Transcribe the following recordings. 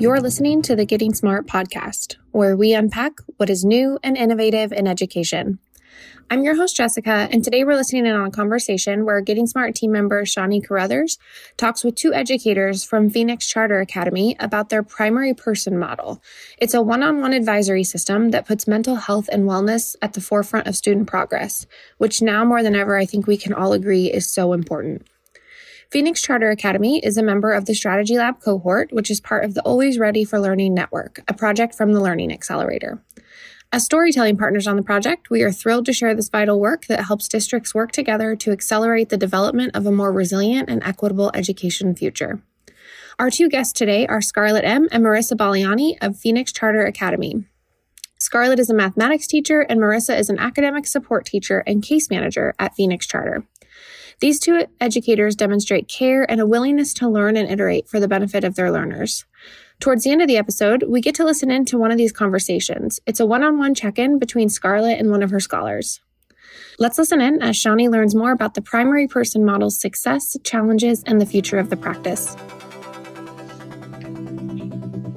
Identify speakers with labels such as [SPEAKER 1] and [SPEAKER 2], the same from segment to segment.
[SPEAKER 1] You're listening to the Getting Smart podcast, where we unpack what is new and innovative in education. I'm your host, Jessica, and today we're listening in on a conversation where Getting Smart team member Shawnee Caruthers talks with two educators from Phoenix Charter Academy about their primary person model. It's a one on one advisory system that puts mental health and wellness at the forefront of student progress, which now more than ever, I think we can all agree is so important. Phoenix Charter Academy is a member of the Strategy Lab cohort, which is part of the Always Ready for Learning Network, a project from the Learning Accelerator. As storytelling partners on the project, we are thrilled to share this vital work that helps districts work together to accelerate the development of a more resilient and equitable education future. Our two guests today are Scarlet Im and Marisa Balleani of Phoenix Charter Academy. Scarlet is a mathematics teacher, and Marisa is an academic support teacher and case manager at Phoenix Charter. These two educators demonstrate care and a willingness to learn and iterate for the benefit of their learners. Towards the end of the episode, we get to listen in to one of these conversations. It's a one on one check in between Scarlet and one of her scholars. Let's listen in as Shawnee learns more about the primary person model's success, challenges, and the future of the practice.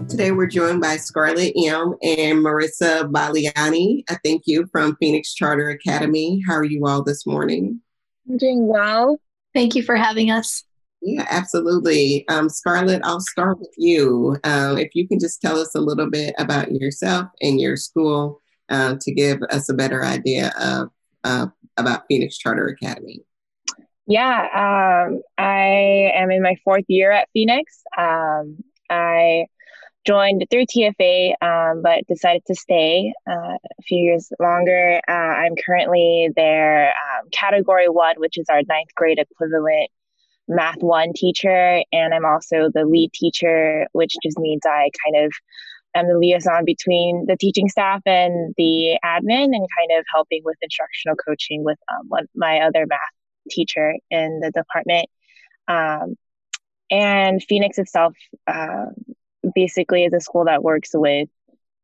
[SPEAKER 2] Today we're joined by Scarlet Im and Marisa Balleani. I thank you from Phoenix Charter Academy. How are you all this morning?
[SPEAKER 3] I'm doing well.
[SPEAKER 4] Thank you for having us.
[SPEAKER 2] Yeah, absolutely. Um, Scarlet, I'll start with you. Um, if you can just tell us a little bit about yourself and your school um, to give us a better idea of uh, about Phoenix Charter Academy.
[SPEAKER 3] Yeah, um, I am in my fourth year at Phoenix. Um, I joined through TFA, um, but decided to stay uh, a few years longer. Uh, I'm currently their um, category one, which is our ninth grade equivalent math one teacher. And I'm also the lead teacher, which just means I kind of am the liaison between the teaching staff and the admin and kind of helping with instructional coaching with um, my other math teacher in the department. Um, and Phoenix itself, uh, basically is a school that works with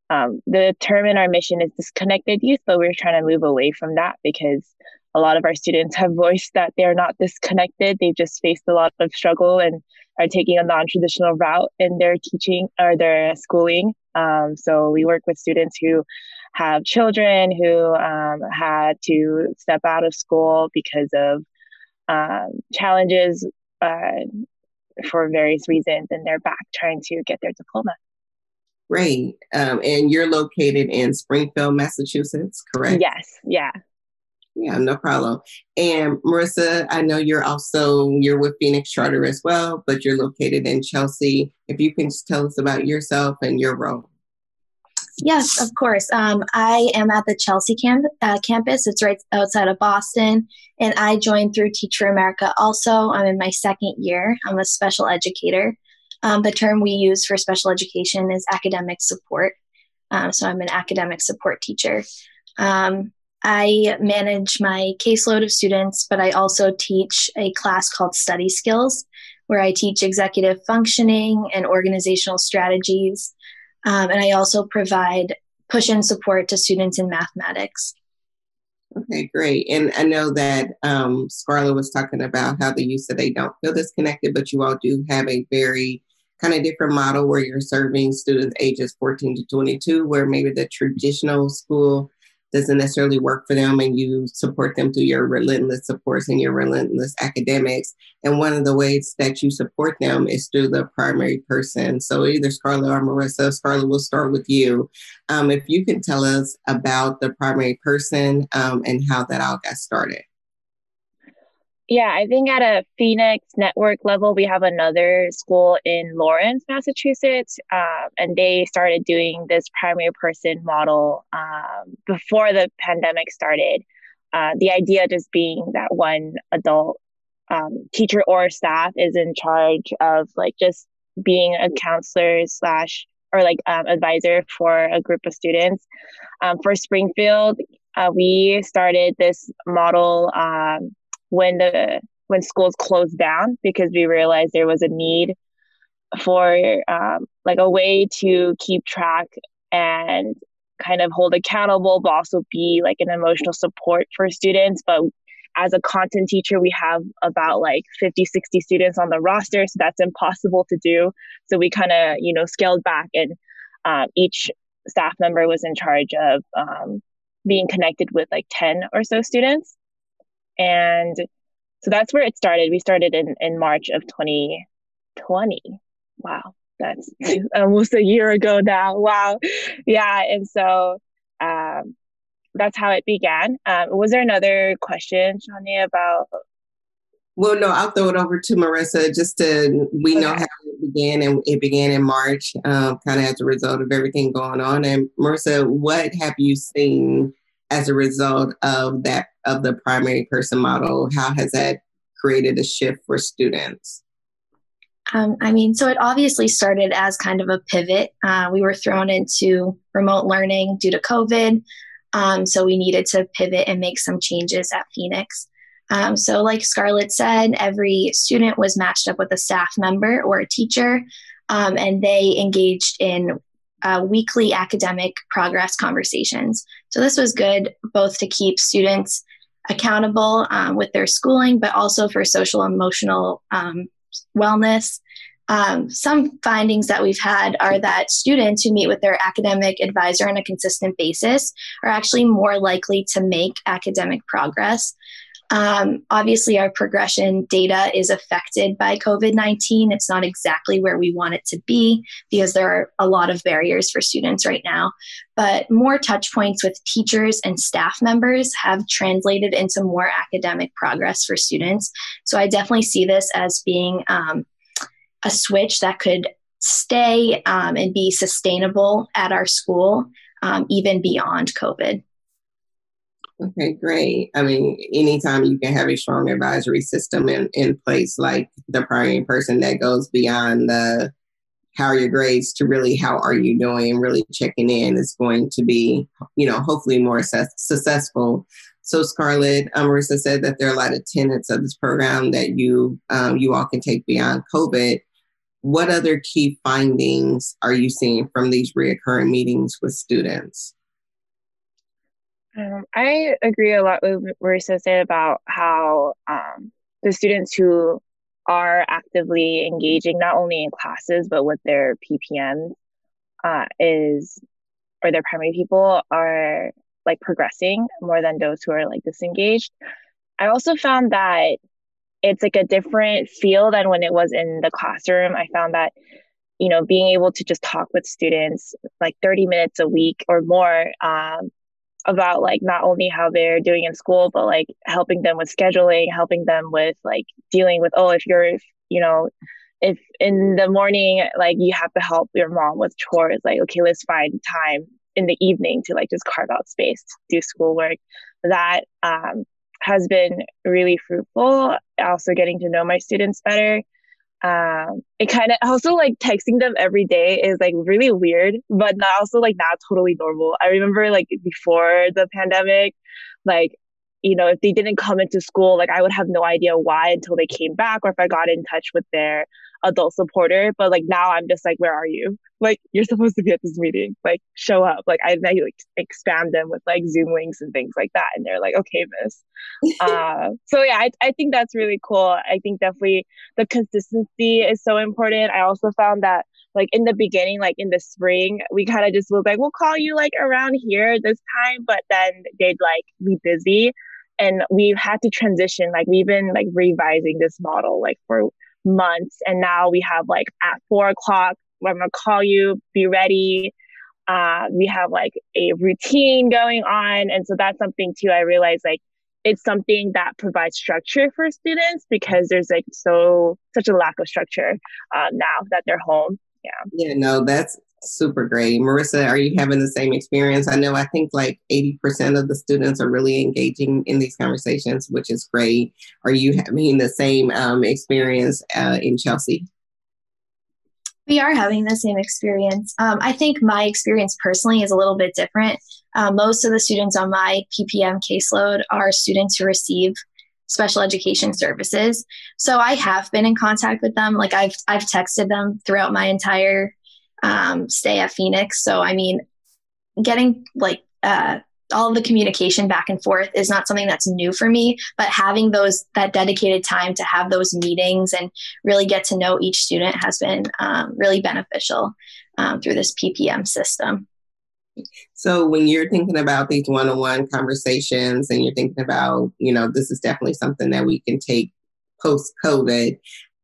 [SPEAKER 3] um, the term in our mission is disconnected youth, but we're trying to move away from that because a lot of our students have voiced that they're not disconnected. They've just faced a lot of struggle and are taking a non-traditional route in their teaching or their schooling. Um, so we work with students who have children who um, had to step out of school because of um, challenges uh, for various reasons and they're back trying to get their diploma.
[SPEAKER 2] Great. Um, and you're located in Springfield, Massachusetts, correct?
[SPEAKER 3] Yes. Yeah.
[SPEAKER 2] Yeah, no problem. And Marisa, I know you're also you're with Phoenix Charter as well, but you're located in Chelsea. If you can just tell us about yourself and your role.
[SPEAKER 4] Yes, of course. Um, I am at the Chelsea camp, uh, campus. It's right outside of Boston. And I joined through Teach for America also. I'm in my second year. I'm a special educator. Um, the term we use for special education is academic support. Um, so I'm an academic support teacher. Um, I manage my caseload of students, but I also teach a class called Study Skills, where I teach executive functioning and organizational strategies. Um, and I also provide push in support to students in mathematics.
[SPEAKER 2] Okay, great. And I know that um, Scarlet was talking about how the youth said they don't feel disconnected, but you all do have a very kind of different model where you're serving students ages 14 to 22, where maybe the traditional school doesn't necessarily work for them and you support them through your relentless supports and your relentless academics. And one of the ways that you support them is through the primary person. So either Scarlet or Marisa, Scarlet, we'll start with you. Um, if you can tell us about the primary person um, and how that all got started.
[SPEAKER 3] Yeah, I think at a Phoenix network level, we have another school in Lawrence, Massachusetts, uh, and they started doing this primary person model um, before the pandemic started. Uh, the idea just being that one adult um, teacher or staff is in charge of like just being a counselor slash or like um, advisor for a group of students. Um, for Springfield, uh, we started this model um, when the when schools closed down because we realized there was a need for um, like a way to keep track and kind of hold accountable but also be like an emotional support for students but as a content teacher, we have about like 50, 60 students on the roster. So that's impossible to do. So we kind of, you know, scaled back and um, each staff member was in charge of um, being connected with like 10 or so students. And so that's where it started. We started in, in March of 2020. Wow. That's almost a year ago now. Wow. Yeah. And so um, that's how it began. Um, was there another question, Shani, about?
[SPEAKER 2] Well, no, I'll throw it over to Marisa just to, we okay. know how it began and it began in March, um, kind of as a result of everything going on. And Marisa, what have you seen as a result of that, of the primary person model? How has that created a shift for students?
[SPEAKER 4] Um, I mean, so it obviously started as kind of a pivot. Uh, we were thrown into remote learning due to COVID. Um, so we needed to pivot and make some changes at Phoenix. Um, so, like Scarlet said, every student was matched up with a staff member or a teacher, um, and they engaged in uh, weekly academic progress conversations. So, this was good both to keep students accountable um, with their schooling, but also for social emotional um, wellness um, some findings that we've had are that students who meet with their academic advisor on a consistent basis are actually more likely to make academic progress. Um, obviously, our progression data is affected by COVID 19. It's not exactly where we want it to be because there are a lot of barriers for students right now. But more touch points with teachers and staff members have translated into more academic progress for students. So I definitely see this as being um, a switch that could stay um, and be sustainable at our school, um, even beyond COVID.
[SPEAKER 2] Okay, great. I mean, anytime you can have a strong advisory system in, in place, like the primary person that goes beyond the how are your grades to really how are you doing and really checking in is going to be, you know, hopefully more successful. So Scarlet, um, Marisa said that there are a lot of tenets of this program that you um, you all can take beyond COVID what other key findings are you seeing from these reoccurring meetings with students?
[SPEAKER 3] Um, I agree a lot with what Marisa said about how um, the students who are actively engaging not only in classes but with their PPM uh, is or their primary people are like progressing more than those who are like disengaged. I also found that it's like a different feel than when it was in the classroom. I found that, you know, being able to just talk with students like 30 minutes a week or more um, about like not only how they're doing in school, but like helping them with scheduling, helping them with like dealing with, oh, if you're, you know, if in the morning, like you have to help your mom with chores, like, okay, let's find time in the evening to like just carve out space to do schoolwork. That um, has been really fruitful. Also, getting to know my students better. Um, it kind of also like texting them every day is like really weird, but not also like not totally normal. I remember like before the pandemic, like you know, if they didn't come into school, like I would have no idea why until they came back or if I got in touch with their adult supporter. But like now I'm just like, where are you? Like you're supposed to be at this meeting. Like show up. Like I, I like expand them with like Zoom links and things like that. And they're like, okay, miss. uh, so yeah, I, I think that's really cool. I think definitely the consistency is so important. I also found that like in the beginning, like in the spring, we kind of just was like, we'll call you like around here this time, but then they'd like be busy. And we've had to transition. Like we've been like revising this model like for months. And now we have like at four o'clock, I'm gonna call you, be ready. Uh, we have like a routine going on. And so that's something too. I realized like it's something that provides structure for students because there's like so such a lack of structure uh, now that they're home yeah
[SPEAKER 2] yeah no that's super great marisa are you having the same experience i know i think like 80% of the students are really engaging in these conversations which is great are you having the same um, experience uh, in chelsea
[SPEAKER 4] we are having the same experience. Um, I think my experience personally is a little bit different. Uh, most of the students on my PPM caseload are students who receive special education services. So I have been in contact with them. Like I've I've texted them throughout my entire um, stay at Phoenix. So I mean, getting like uh, all the communication back and forth is not something that's new for me but having those that dedicated time to have those meetings and really get to know each student has been um, really beneficial um, through this ppm system
[SPEAKER 2] so when you're thinking about these one-on-one conversations and you're thinking about you know this is definitely something that we can take post covid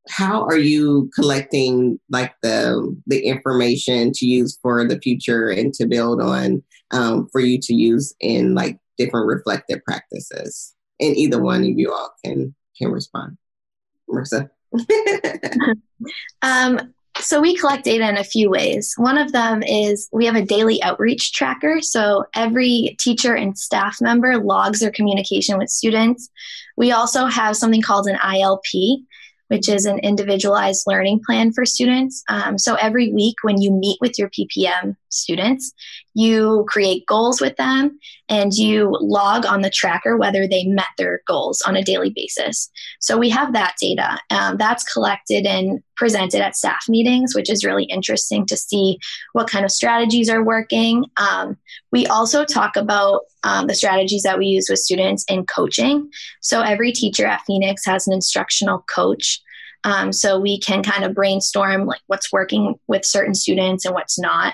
[SPEAKER 2] how are you collecting like the the information to use for the future and to build on um, for you to use in like different reflective practices? And either one of you all can can respond. Marisa?
[SPEAKER 4] Um, so we collect data in a few ways. One of them is we have a daily outreach tracker. So every teacher and staff member logs their communication with students. We also have something called an ilp which is an individualized learning plan for students. Um, so every week, when you meet with your PPM students, you create goals with them and you log on the tracker whether they met their goals on a daily basis. So we have that data um, that's collected and presented at staff meetings, which is really interesting to see what kind of strategies are working. Um, we also talk about um, the strategies that we use with students in coaching. So every teacher at Phoenix has an instructional coach. Um, so we can kind of brainstorm like what's working with certain students and what's not.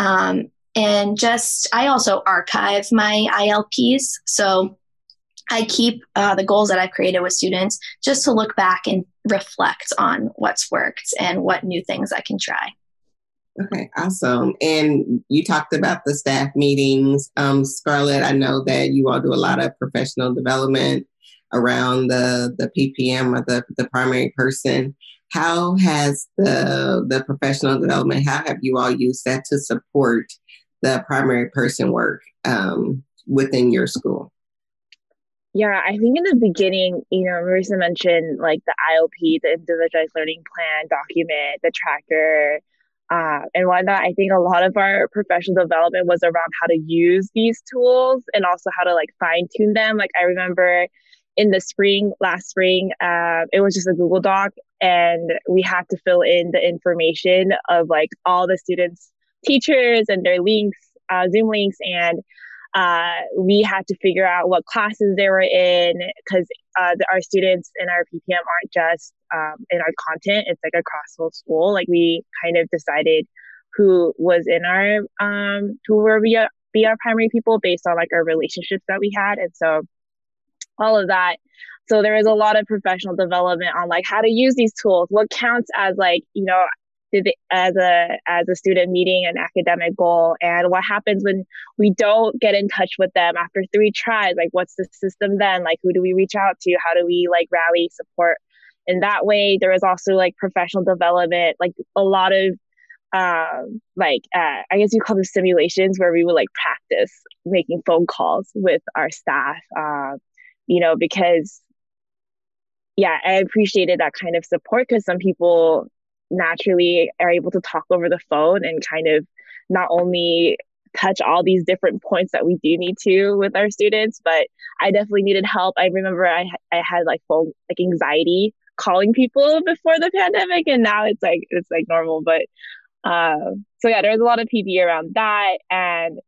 [SPEAKER 4] Um, and just, I also archive my ILPs. So I keep uh, the goals that I've created with students just to look back and reflect on what's worked and what new things I can try.
[SPEAKER 2] Okay, awesome. And you talked about the staff meetings. Um, Scarlett, I know that you all do a lot of professional development around the, the PPM or the, the primary person. How has the the professional development, how have you all used that to support the primary person work um, within your school?
[SPEAKER 3] Yeah, I think in the beginning, you know, Marisa mentioned like the IOP, the individualized learning plan document, the tracker, uh, and whatnot. I think a lot of our professional development was around how to use these tools and also how to like fine tune them. Like I remember in the spring, last spring, uh, it was just a Google Doc, and we had to fill in the information of like all the students' teachers and their links, uh, Zoom links, and uh, we had to figure out what classes they were in because uh, our students in our PPM aren't just um, in our content; it's like across whole school. Like we kind of decided who was in our um, who were we be our primary people based on like our relationships that we had, and so all of that. So there was a lot of professional development on like how to use these tools, what counts as like you know they, as a as a student meeting an academic goal and what happens when we don't get in touch with them after three tries like what's the system then? Like who do we reach out to? How do we like rally support in that way? There was also like professional development like a lot of um like uh, i guess you call them simulations where we would like practice making phone calls with our staff uh, you know because yeah i appreciated that kind of support because some people naturally are able to talk over the phone and kind of not only touch all these different points that we do need to with our students but i definitely needed help. I remember i, I had like full like anxiety calling people before the pandemic and now it's like it's like normal but uh, so yeah there's a lot of pp around that and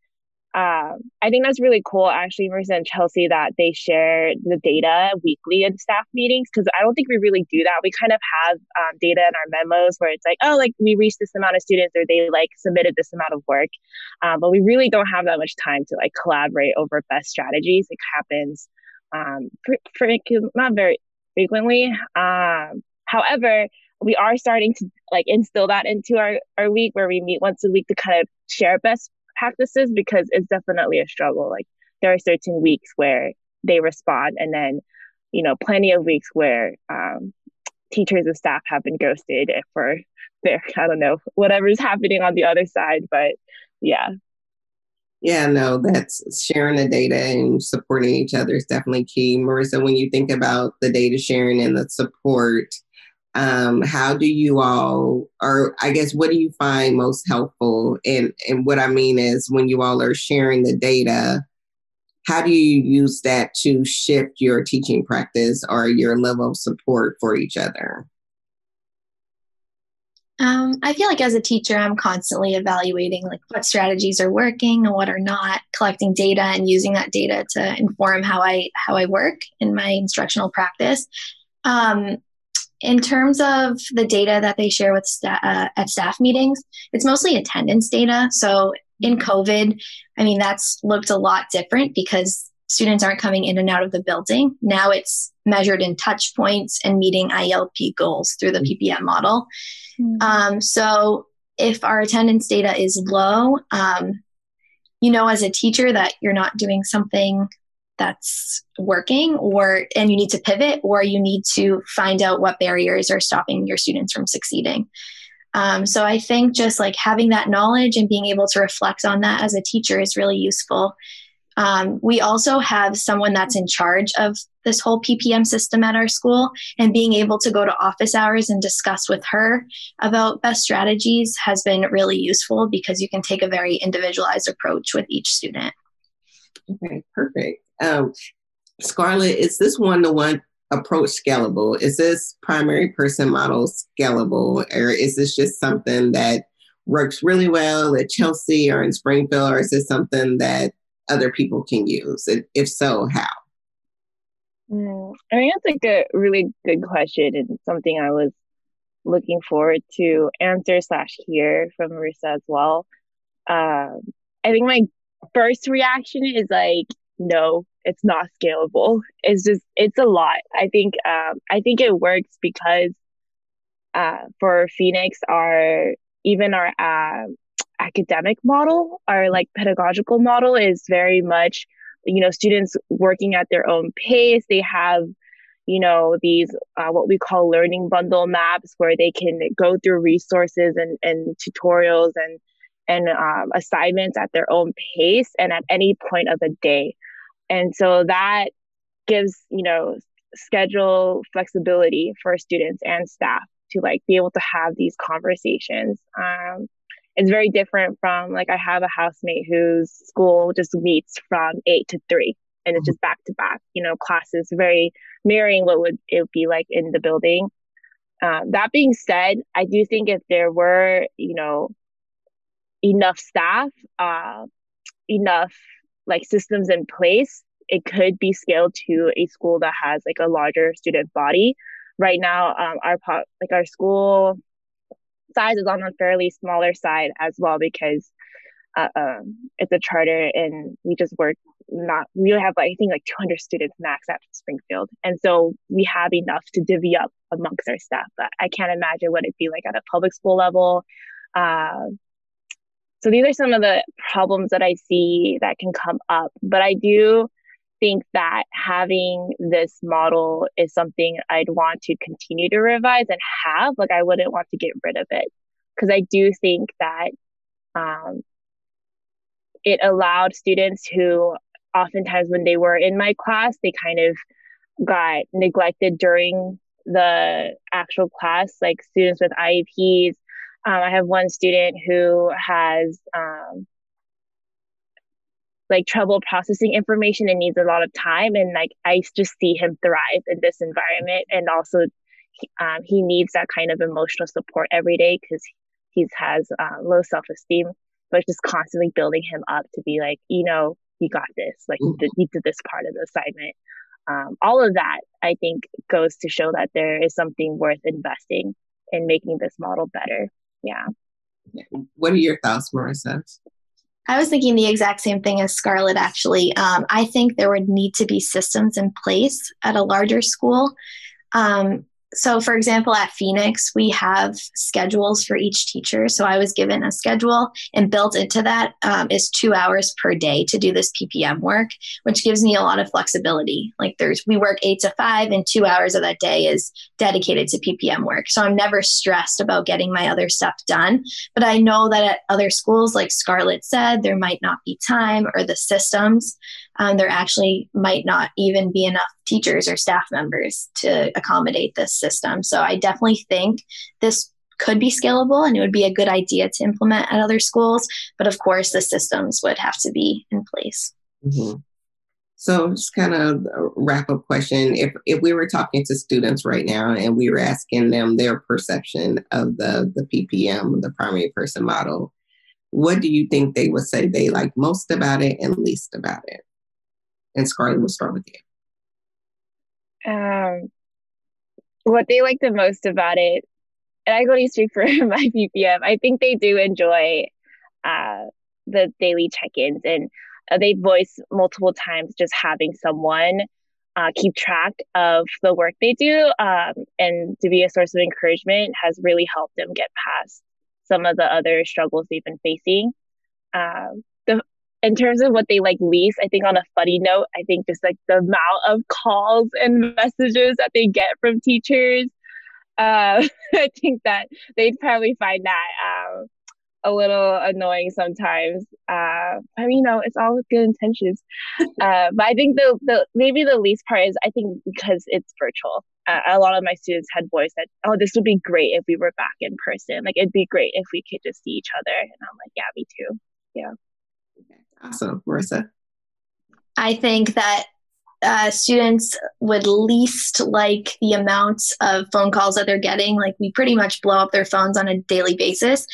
[SPEAKER 3] um, I think that's really cool, actually, Marisa and Chelsea, that they share the data weekly in staff meetings because I don't think we really do that. We kind of have um, data in our memos where it's like, oh, like we reached this amount of students or they like submitted this amount of work, um, but we really don't have that much time to like collaborate over best strategies. It happens um, not very frequently. Um, however, we are starting to like instill that into our, our week where we meet once a week to kind of share best practices because it's definitely a struggle. Like there are certain weeks where they respond, and then you know plenty of weeks where um, teachers and staff have been ghosted for their I don't know whatever's happening on the other side. But yeah.
[SPEAKER 2] Yeah, no, that's sharing the data and supporting each other is definitely key. Marisa, when you think about the data sharing and the support, um, how do you all or i guess what do you find most helpful and and what i mean is when you all are sharing the data how do you use that to shift your teaching practice or your level of support for each other
[SPEAKER 4] Um, I feel like as a teacher, I'm constantly evaluating like what strategies are working and what are not, collecting data and using that data to inform how I how I work in my instructional practice. Um, in terms of the data that they share with sta- uh, at staff meetings, it's mostly attendance data. So in COVID, I mean that's looked a lot different because students aren't coming in and out of the building. Now it's measured in touch points and meeting ILP goals through the PPM model. Mm-hmm. Um, so if our attendance data is low, um, you know, as a teacher, that you're not doing something that's working or and you need to pivot or you need to find out what barriers are stopping your students from succeeding um, so i think just like having that knowledge and being able to reflect on that as a teacher is really useful um, we also have someone that's in charge of this whole PPM system at our school, and being able to go to office hours and discuss with her about best strategies has been really useful because you can take a very individualized approach with each student.
[SPEAKER 2] Okay, perfect. Um, Scarlet, is this one to one approach scalable? Is this primary person model scalable, or is this just something that works really well at Chelsea or in Springfield, or is this something that other people can use? And if so, how?
[SPEAKER 3] Mm, I mean, that's like a really good question and something I was looking forward to answer slash hear from Marisa as well. Um, I think my first reaction is like, no, it's not scalable. It's just, it's a lot. I think, um, I think it works because, uh, for Phoenix, our, even our, uh, academic model, our like pedagogical model is very much, you know, students working at their own pace. They have, you know, these uh, what we call learning bundle maps where they can go through resources and, and tutorials and and um, assignments at their own pace and at any point of the day. And so that gives, you know, schedule flexibility for students and staff to like be able to have these conversations. Um, it's very different from like I have a housemate whose school just meets from eight to three and it's just back to back, you know, classes very mirroring what would it be like in the building. Um, that being said, I do think if there were, you know, enough staff, uh, enough like systems in place, it could be scaled to a school that has like a larger student body. Right now, um, our po- like our school size is on the fairly smaller side as well because uh, um, it's a charter and we just work not we have like, I think like 200 students max at Springfield and so we have enough to divvy up amongst our staff but I can't imagine what it'd be like at a public school level uh, so these are some of the problems that I see that can come up but I do think that having this model is something I'd want to continue to revise and have. Like, I wouldn't want to get rid of it because I do think that um, it allowed students who oftentimes when they were in my class, they kind of got neglected during the actual class, like students with IEPs. Um, I have one student who has um, like trouble processing information and needs a lot of time and like i just see him thrive in this environment and also um, he needs that kind of emotional support every day because he has uh, low self-esteem but just constantly building him up to be like you know you got this. Like you did, you did this part of the assignment. Um, all of that i think goes to show that there is something worth investing in making this model better yeah
[SPEAKER 2] what are your thoughts marisa
[SPEAKER 4] I was thinking the exact same thing as Scarlet, actually. Um, I think there would need to be systems in place at a larger school. Um, so for example at phoenix we have schedules for each teacher. So i was given a schedule and built into that um, is two hours per day to do this ppm work which gives me a lot of flexibility. Like there's we work eight to five and two hours of that day is dedicated to ppm work. So i'm never stressed about getting my other stuff done. But i know that at other schools like scarlet said there might not be time or the systems um, there actually might not even be enough teachers or staff members to accommodate this system. So I definitely think this could be scalable and it would be a good idea to implement at other schools. But of course, the systems would have to be in place.
[SPEAKER 2] Mm-hmm. So just kind of a wrap up question. If if we were talking to students right now and we were asking them their perception of the the PPM, the primary person model, what do you think they would say they like most about it and least about it? And Scarlet, we'll start with
[SPEAKER 3] you. Um, what they like the most about it, and I go to speak for my PPM. I think they do enjoy uh, the daily check-ins and uh, they voice multiple times just having someone uh, keep track of the work they do um, and to be a source of encouragement has really helped them get past some of the other struggles they've been facing. Um, the in terms of what they like least, I think on a funny note, I think just like the amount of calls and messages that they get from teachers. Uh, I think that they'd probably find that um, a little annoying sometimes. Uh, I mean, you know, it's all with good intentions. Uh, but I think the the maybe the least part is I think because it's virtual. Uh, a lot of my students had voiced that, oh, this would be great if we were back in person. Like it'd be great if we could just see each other. And I'm like, yeah, me too. Yeah.
[SPEAKER 2] Awesome, Marisa.
[SPEAKER 4] I think that uh, students would least like the amounts of phone calls that they're getting. Like we pretty much blow up their phones on a daily basis.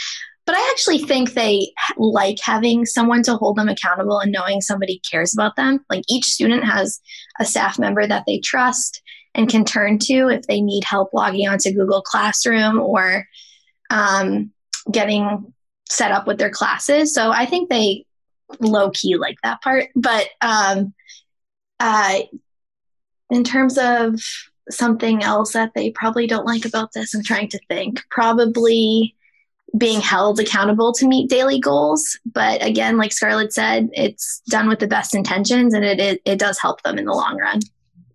[SPEAKER 4] But I actually think they like having someone to hold them accountable and knowing somebody cares about them. Like each student has a staff member that they trust and can turn to if they need help logging onto Google Classroom or um, getting set up with their classes. So I think they low key like that part. But um, uh, in terms of something else that they probably don't like about this, I'm trying to think. Probably being held accountable to meet daily goals. But again, like Scarlet said, it's done with the best intentions and it, it, it does help them in the long run.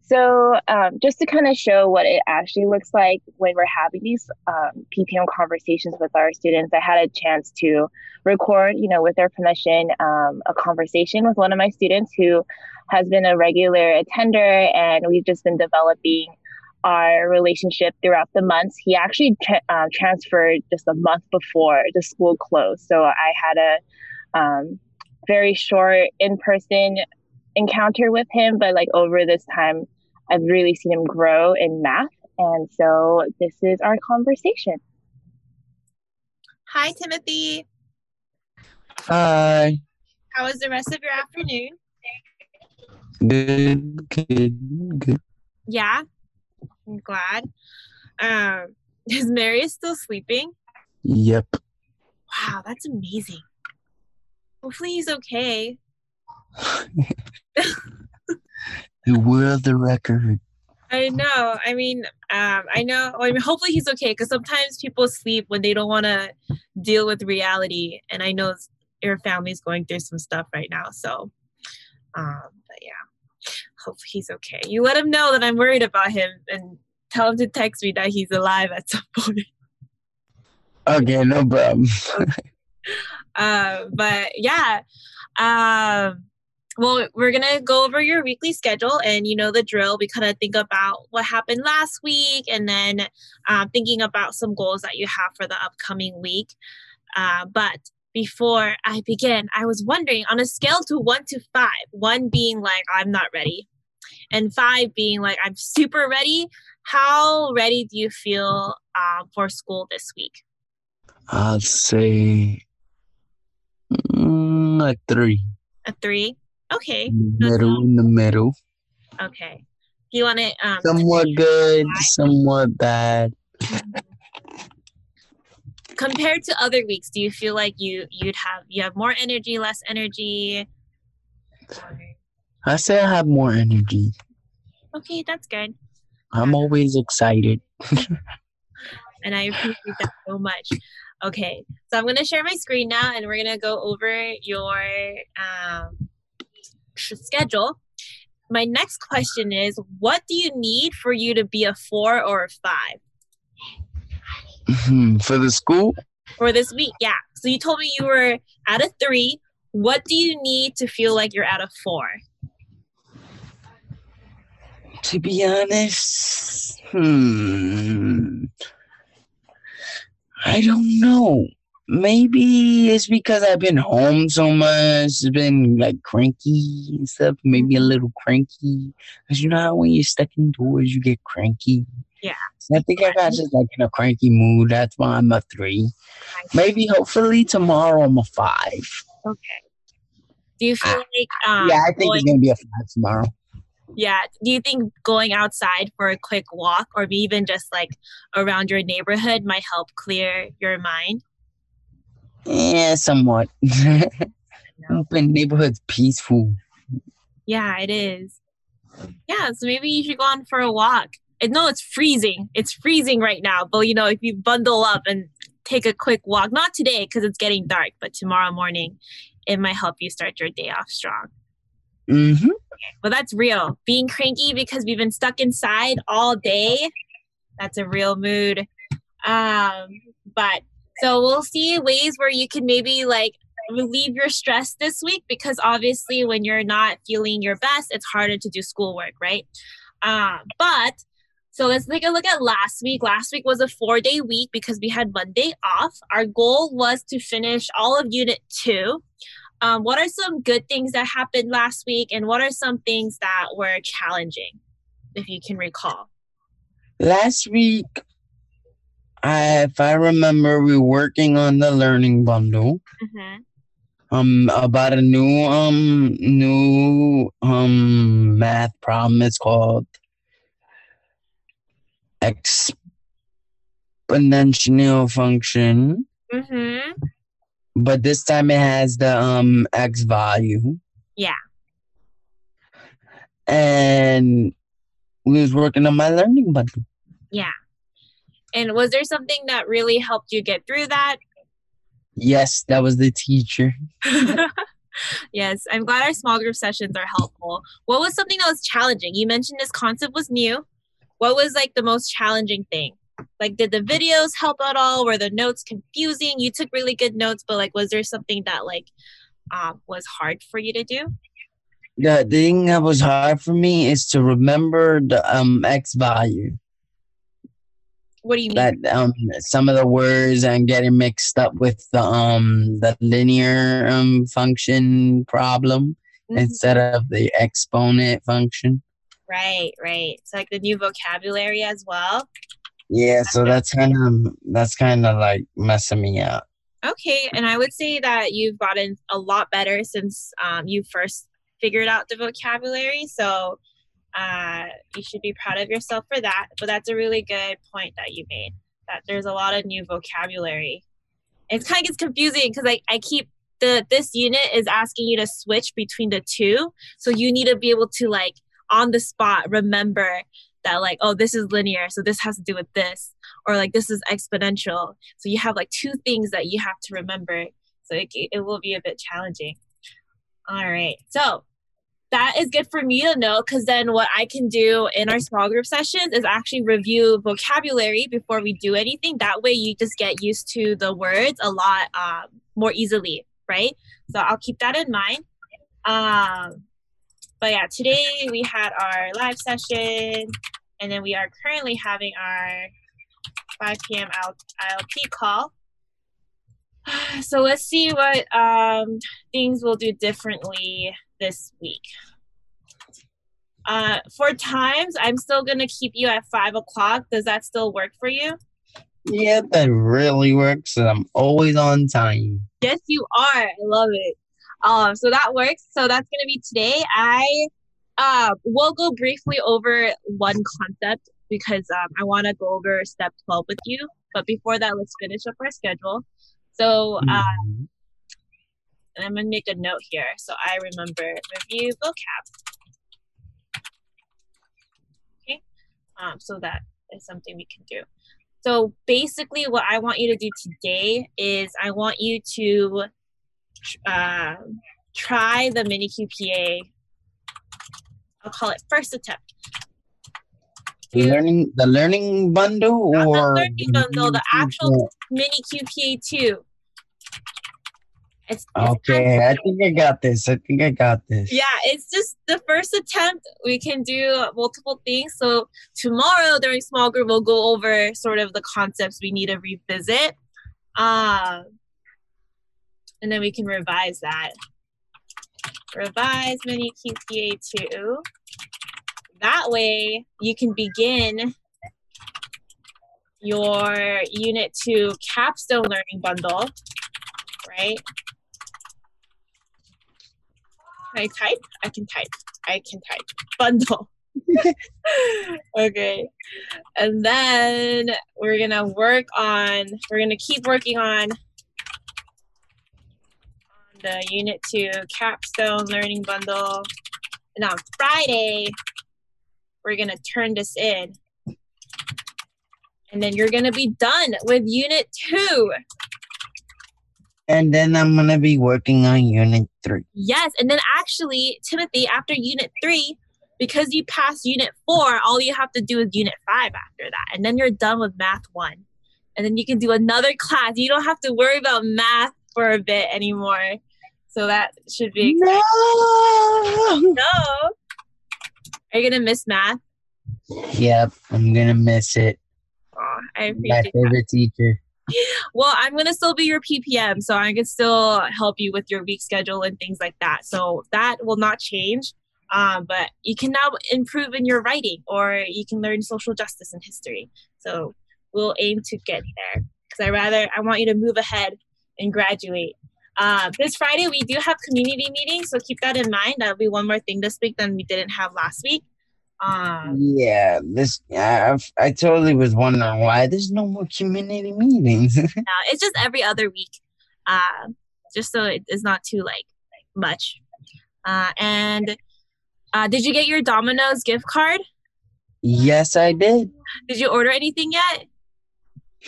[SPEAKER 3] So, um, just to kind of show what it actually looks like when we're having these um, PPM conversations with our students, I had a chance to record, you know, with their permission, um, a conversation with one of my students who has been a regular attender, and we've just been developing our relationship throughout the months. He actually tra- uh, transferred just a month before the school closed. So I had a um, very short in person encounter with him, but like over this time, I've really seen him grow in math. And so this is our conversation.
[SPEAKER 5] Hi, Timothy.
[SPEAKER 6] Hi.
[SPEAKER 5] How was the rest of your afternoon?
[SPEAKER 6] Good, good, good.
[SPEAKER 5] Yeah. I'm glad. Um, is Marius still sleeping?
[SPEAKER 6] Yep.
[SPEAKER 5] Wow, that's amazing. Hopefully he's okay.
[SPEAKER 6] the world the record.
[SPEAKER 5] I know. I mean, um, I know. I mean, hopefully he's okay because sometimes people sleep when they don't want to deal with reality, and I know your family's going through some stuff right now. So, um, but yeah, hope he's okay. You let him know that I'm worried about him, and tell him to text me that he's alive at some point.
[SPEAKER 6] Okay, no problem.
[SPEAKER 5] uh, but yeah, um, well, we're gonna go over your weekly schedule, and you know the drill. We kind of think about what happened last week, and then um, thinking about some goals that you have for the upcoming week. Uh, but before I begin, I was wondering on a scale to one to five, one being like I'm not ready, and five being like I'm super ready. How ready do you feel uh, for school this week?
[SPEAKER 6] I'd say mm, a three.
[SPEAKER 5] A three. Okay.
[SPEAKER 6] Middle in the middle.
[SPEAKER 5] Okay. Do you want to um
[SPEAKER 6] somewhat good, somewhat bad.
[SPEAKER 5] Compared to other weeks, do you feel like you you'd have you have more energy, less energy?
[SPEAKER 6] I say I have more energy.
[SPEAKER 5] Okay, that's good.
[SPEAKER 6] I'm always excited.
[SPEAKER 5] and I appreciate that so much. Okay, so I'm gonna share my screen now, and we're gonna go over your um, schedule. My next question is what do you need for you to be a four or a five?
[SPEAKER 6] Mm-hmm. For the school?
[SPEAKER 5] For this week, yeah. So you told me you were at a three. What do you need to feel like you're at a four?
[SPEAKER 6] To be honest, hmm, I don't know. Maybe it's because I've been home so much. It's been like cranky and stuff. Maybe a little cranky. Cause you know how when you're stuck indoors, you get cranky.
[SPEAKER 5] Yeah.
[SPEAKER 6] I think I got just like in a cranky mood. That's why I'm a three. Maybe hopefully tomorrow I'm a five.
[SPEAKER 5] Okay. Do you feel like um,
[SPEAKER 6] yeah, I think
[SPEAKER 5] going,
[SPEAKER 6] it's gonna be a five tomorrow.
[SPEAKER 5] yeah? Do you think going outside for a quick walk or even just like around your neighborhood might help clear your mind?
[SPEAKER 6] Yeah, somewhat. Open neighborhood's peaceful.
[SPEAKER 5] Yeah, it is. Yeah, so maybe you should go on for a walk. I know it's freezing. It's freezing right now, but you know, if you bundle up and take a quick walk, not today because it's getting dark, but tomorrow morning, it might help you start your day off strong.
[SPEAKER 6] Mm-hmm.
[SPEAKER 5] Well, that's real. Being cranky because we've been stuck inside all day, that's a real mood. Um, but so we'll see ways where you can maybe like relieve your stress this week because obviously when you're not feeling your best, it's harder to do schoolwork, right? Um, but so let's take a look at last week. Last week was a four day week because we had Monday off. Our goal was to finish all of unit two. Um, what are some good things that happened last week, and what are some things that were challenging, if you can recall?
[SPEAKER 6] Last week, I, if I remember, we were working on the learning bundle.
[SPEAKER 5] Mm-hmm.
[SPEAKER 6] Um, about a new um new um math problem. It's called exponential function,
[SPEAKER 5] Mm-hmm.
[SPEAKER 6] but this time it has the um x value.
[SPEAKER 5] Yeah.
[SPEAKER 6] And we was working on my learning bundle.
[SPEAKER 5] Yeah. And was there something that really helped you get through that?
[SPEAKER 6] Yes, that was the teacher.
[SPEAKER 5] yes, I'm glad our small group sessions are helpful. What was something that was challenging? You mentioned this concept was new. What was like the most challenging thing? Like, did the videos help at all? Were the notes confusing? You took really good notes, but like, was there something that like um, was hard for you to do?
[SPEAKER 6] The thing that was hard for me is to remember the um x value.
[SPEAKER 5] What do you mean?
[SPEAKER 6] That um some of the words I'm getting mixed up with the um the linear um function problem
[SPEAKER 5] Mhm.
[SPEAKER 6] instead of the exponent function.
[SPEAKER 5] Right, right. It's like the new vocabulary as well.
[SPEAKER 6] Yeah, so that's kind of that's kind of like messing me up.
[SPEAKER 5] Okay, and I would say that you've gotten a lot better since um, you first figured out the vocabulary. So uh, you should be proud of yourself for that. But that's a really good point that you made. That there's a lot of new vocabulary. It kind of gets confusing because I, I keep the this unit is asking you to switch between the two. So you need to be able to like on the spot remember that like oh this is linear so this has to do with this or like this is exponential. So you have like two things that you have to remember. So it, it will be a bit challenging. All right. So that is good for me to know because then what i can do in our small group sessions is actually review vocabulary before we do anything. That way you just get used to the words a lot um, more easily right? So i'll keep that in mind. Um, but yeah today we had our live session and then we are currently having our 5 p.m. ILP call. So let's see what um, things we'll do differently this week. Uh, for times, I'm still gonna keep you at five o'clock. Does that still work for you?
[SPEAKER 6] Yeah, that really works. and I'm always on time.
[SPEAKER 5] Yes, you are. I love it. Um, so that works. So that's gonna be today. I uh will go briefly over one concept because um, I want to go over step 12 with you. But before that, let's finish up our schedule. So uh,
[SPEAKER 6] Mhm.
[SPEAKER 5] and I'm gonna make a note here so I remember review vocab. Okay, um, so that is something we can do. So basically, what I want you to do today is I want you to uh, try the mini QPA. I'll call it first attempt.
[SPEAKER 6] The learning the learning bundle
[SPEAKER 5] Not the
[SPEAKER 6] or
[SPEAKER 5] learning bundle, the actual mini QPA two. It's, it's
[SPEAKER 6] Okay, I think I got this. I think I got this.
[SPEAKER 5] yeah it's just the first attempt we can do multiple things so tomorrow during small group we'll go over sort of the concepts we need to revisit um and then we can revise that. Revise mini QTA 2. That way you can begin your Unit 2 capstone learning bundle, right? Can I type? I can type. I can type. Bundle. okay. And then we're going to work on, we're going to keep working on the Unit 2 Capstone Learning Bundle. And on Friday, we're going to turn this in. And then you're going to be done with Unit 2.
[SPEAKER 6] And then I'm going to be working on Unit 3.
[SPEAKER 5] Yes. And then actually, Timothy, after Unit 3, because you passed Unit 4, all you have to do is Unit 5 after that. And then you're done with Math 1. And then you can do another class. You don't have to worry about math for a bit anymore. So that should be exciting.
[SPEAKER 6] No!
[SPEAKER 5] No. Are you gonna miss math?
[SPEAKER 6] Yep, I'm to miss it.
[SPEAKER 5] Aw, I
[SPEAKER 6] My
[SPEAKER 5] appreciate that.
[SPEAKER 6] favorite teacher.
[SPEAKER 5] Well, I'm gonna still be your PPM, so I can still help you with your week schedule and things like that. So that will not change. Um, but you can now improve in your writing, or you can learn social justice and history. So we'll aim to get there because I rather I want you to move ahead and graduate. Uh, this Friday we do have community meetings, so keep that in mind. That'll be one more thing this week than we didn't have last week. Um,
[SPEAKER 6] Yeah, this I, I totally was wondering why there's no more community meetings.
[SPEAKER 5] Uh, it's just every other week, uh, just so it is not too like much. Uh, and uh, did you get your Domino's gift card?
[SPEAKER 6] yes, I did.
[SPEAKER 5] Did you order anything yet?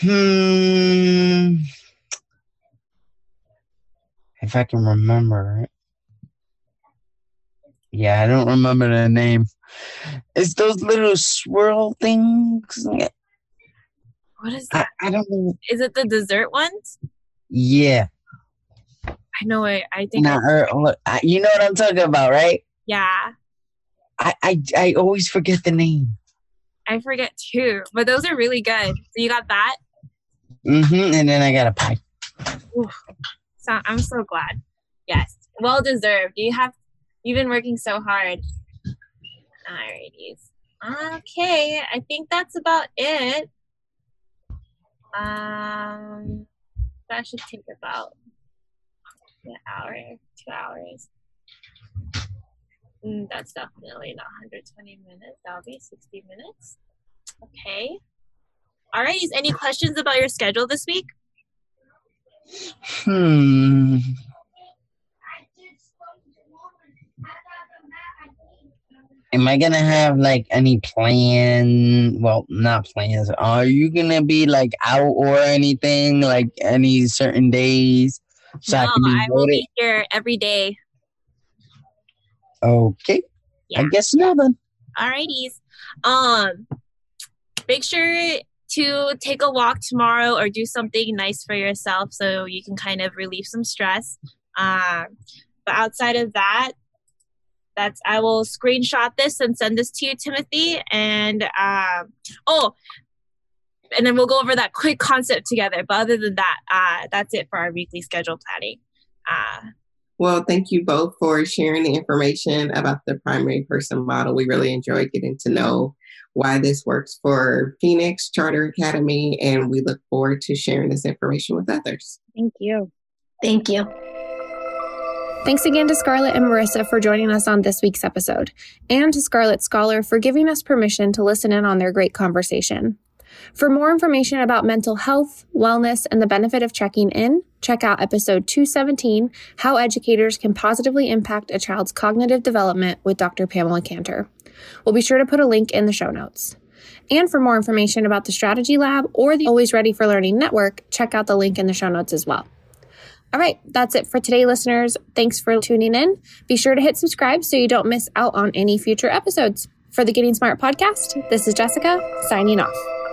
[SPEAKER 6] Hmm. If I can remember it. Yeah, I don't remember the name. It's those little swirl things.
[SPEAKER 5] What is that?
[SPEAKER 6] I don't know.
[SPEAKER 5] Is it the dessert ones?
[SPEAKER 6] Yeah.
[SPEAKER 5] I know it. I think.
[SPEAKER 6] Nah, or, or- I- you know what I'm talking about, right?
[SPEAKER 5] yeah,
[SPEAKER 6] I, I, I always forget the name.
[SPEAKER 5] I forget too. But those are really good. So you got that.
[SPEAKER 6] Mm-hmm. And then I got a pie.
[SPEAKER 5] So I'm so glad. Yes, well deserved. You have. You've been working so hard. Alrighties. Okay, I think that's about it. Um, that should take about an hour, two hours. Mm, that's definitely not 120 minutes. That'll be 60 minutes. Okay. Alrighties. Any questions about your schedule this week?
[SPEAKER 6] Hmm. Am I gonna have like any plan? Well, not plans. Are you gonna be like out or anything? Like any certain days? So I
[SPEAKER 5] no,
[SPEAKER 6] can be
[SPEAKER 5] I will be here every day.
[SPEAKER 6] Okay.
[SPEAKER 5] Yeah.
[SPEAKER 6] I guess not then.
[SPEAKER 5] Alrighties. Um, make sure to take a walk tomorrow or do something nice for yourself so you can kind of relieve some stress. Um, but outside of that, that's I will screenshot this and send this to you, Timothy. And um, oh, and then we'll go over that quick concept together. But other than that, uh, that's it for our weekly schedule planning. Uh,
[SPEAKER 2] Well, thank you both for sharing the information about the primary person model. We really enjoyed getting to know why this works for Phoenix Charter Academy, and we look forward to sharing this information with others.
[SPEAKER 3] Thank you.
[SPEAKER 4] Thank you.
[SPEAKER 5] Thanks again to Scarlet and Marisa for joining us on this week's episode, and to Scarlet Scholar for giving us permission to listen in on their great conversation. For more information about mental health, wellness, and the benefit of checking in, check out episode 217 How Educators Can Positively Impact a Child's Cognitive Development with Dr. Pamela Cantor. We'll be sure to put a link in the show notes. And for more information about the Strategy Lab or the Always Ready for Learning Network, check out the link in the show notes as well. All right, that's it for today, listeners. Thanks for tuning in. Be sure to hit subscribe so you don't miss out on any future episodes. For the Getting Smart podcast, this is Jessica signing off.